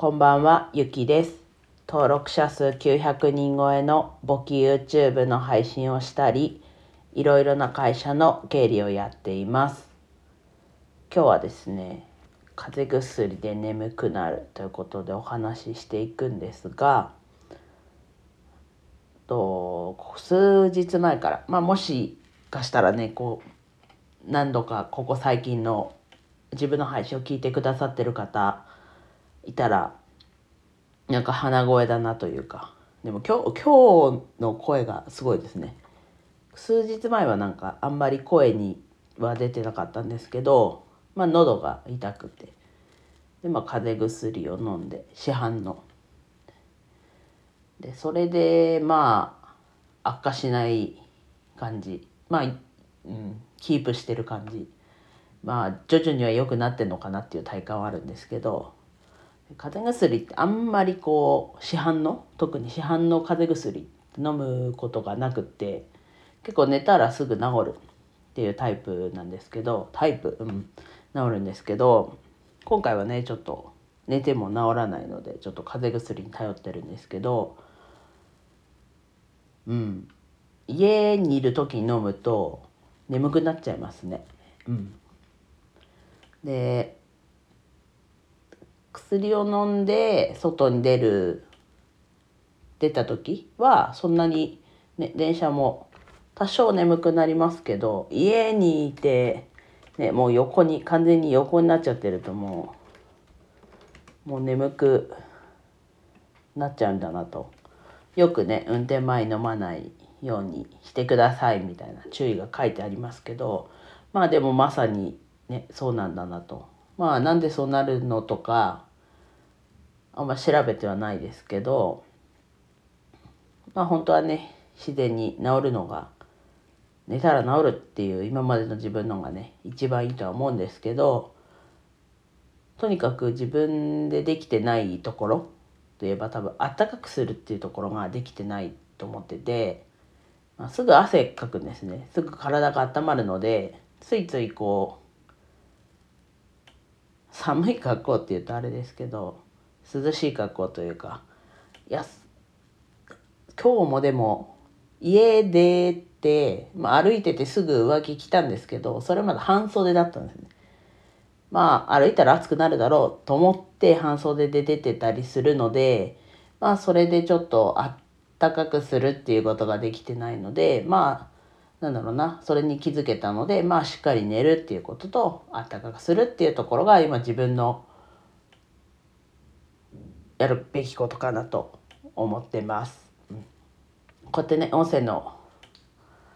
こんばんは、ゆきです。登録者数900人超えの簿記 YouTube の配信をしたり、いろいろな会社の経理をやっています。今日はですね、風邪薬で眠くなるということでお話ししていくんですが、と数日前から、まあ、もしかしたらねこう何度かここ最近の自分の配信を聞いてくださってる方いたらなんか鼻声だなというか。でも今日今日の声がすごいですね。数日前はなんかあんまり声には出てなかったんですけどまあ喉が痛くて。でまあ風邪薬を飲んで市販の。でそれでまあ悪化しない感じ。まあ、うん、キープしてる感じ。まあ徐々には良くなってんのかなっていう体感はあるんですけど。風邪薬ってあんまりこう市販の特に市販の風邪薬飲むことがなくって結構寝たらすぐ治るっていうタイプなんですけどタイプうん治るんですけど今回はねちょっと寝ても治らないのでちょっと風邪薬に頼ってるんですけどうん家にいる時に飲むと眠くなっちゃいますね。うん。で薬を飲んで外に出る出た時はそんなに、ね、電車も多少眠くなりますけど家にいて、ね、もう横に完全に横になっちゃってるともうもう眠くなっちゃうんだなと。よくね運転前飲まないようにしてくださいみたいな注意が書いてありますけどまあでもまさにねそうなんだなと。まあなんでそうなるのとかあんま調べてはないですけどまあ本当はね自然に治るのが寝たら治るっていう今までの自分のがね一番いいとは思うんですけどとにかく自分でできてないところといえば多分あったかくするっていうところができてないと思ってて、まあ、すぐ汗かくんですね。すぐ体が温まるのでついついこう寒い格好っていうとあれですけど涼しい格好というかいや今日もでも家出て、まあ、歩いててすぐ上着着たんですけどそれまだ半袖だったんですね。まあ歩いたら暑くなるだろうと思って半袖で出てたりするのでまあそれでちょっとあったかくするっていうことができてないのでまあなんだろうなそれに気づけたのでまあしっかり寝るっていうこととあったかくするっていうところが今自分のやるべきことかなと思ってます。うん、こうやってね音声の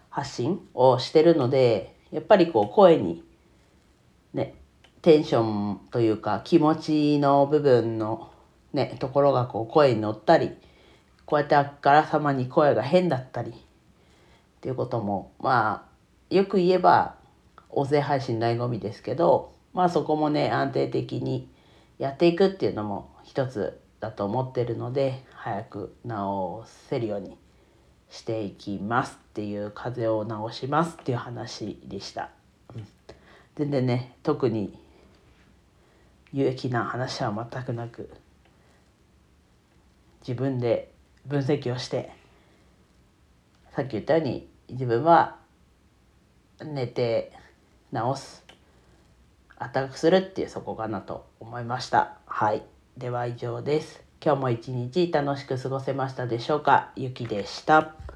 発信をしてるのでやっぱりこう声にねテンションというか気持ちの部分のねところがこう声に乗ったりこうやってあっからさまに声が変だったりっていうこともまあよく言えば音声配信醍醐味ですけどまあそこもね安定的にやっていくっていうのも一つだと思ってるので早く治せるようにしていきますっていう風邪を治しますっていう話でした。うん、全然ね特に有益な話は全くなく自分で分析をしてさっき言ったように自分は寝て治す暖かくするっていうそこかなと思いましたはいでは以上です。今日も一日楽しく過ごせましたでしょうか？ゆきでした。